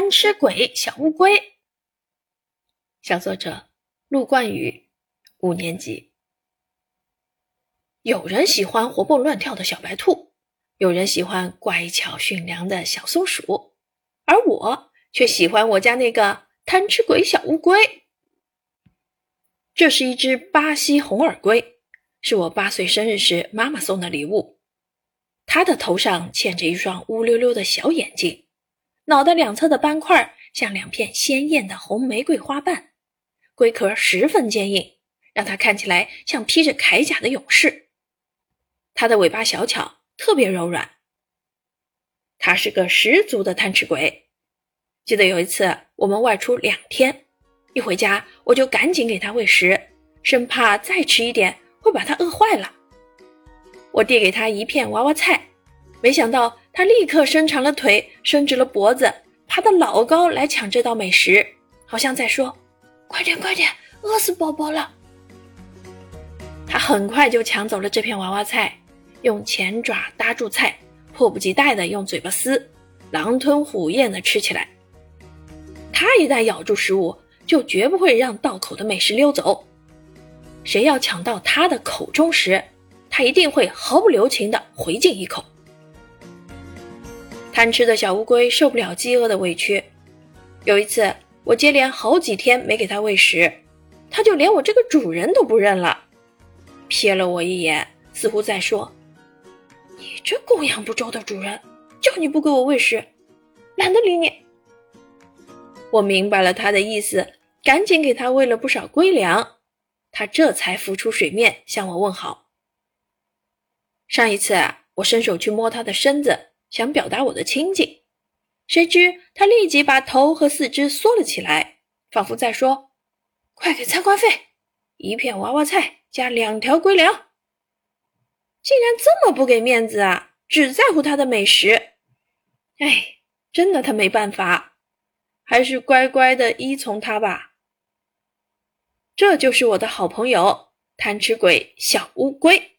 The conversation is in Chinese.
贪吃鬼小乌龟，小作者陆冠宇，五年级。有人喜欢活蹦乱跳的小白兔，有人喜欢乖巧驯良的小松鼠，而我却喜欢我家那个贪吃鬼小乌龟。这是一只巴西红耳龟，是我八岁生日时妈妈送的礼物。它的头上嵌着一双乌溜溜的小眼睛。脑袋两侧的斑块像两片鲜艳的红玫瑰花瓣，龟壳十分坚硬，让它看起来像披着铠甲的勇士。它的尾巴小巧，特别柔软。它是个十足的贪吃鬼。记得有一次我们外出两天，一回家我就赶紧给它喂食，生怕再迟一点会把它饿坏了。我递给它一片娃娃菜，没想到。他立刻伸长了腿，伸直了脖子，爬得老高来抢这道美食，好像在说：“快点，快点，饿死宝宝了。”他很快就抢走了这片娃娃菜，用前爪搭住菜，迫不及待地用嘴巴撕，狼吞虎咽地吃起来。他一旦咬住食物，就绝不会让到口的美食溜走。谁要抢到他的口中时，他一定会毫不留情地回敬一口。贪吃的小乌龟受不了饥饿的委屈。有一次，我接连好几天没给它喂食，它就连我这个主人都不认了，瞥了我一眼，似乎在说：“你这供养不周的主人，叫你不给我喂食，懒得理你。”我明白了他的意思，赶紧给他喂了不少龟粮，他这才浮出水面向我问好。上一次，我伸手去摸他的身子。想表达我的亲近，谁知他立即把头和四肢缩了起来，仿佛在说：“快给参观费，一片娃娃菜加两条龟粮。”竟然这么不给面子啊！只在乎他的美食。哎，真的他没办法，还是乖乖的依从他吧。这就是我的好朋友贪吃鬼小乌龟。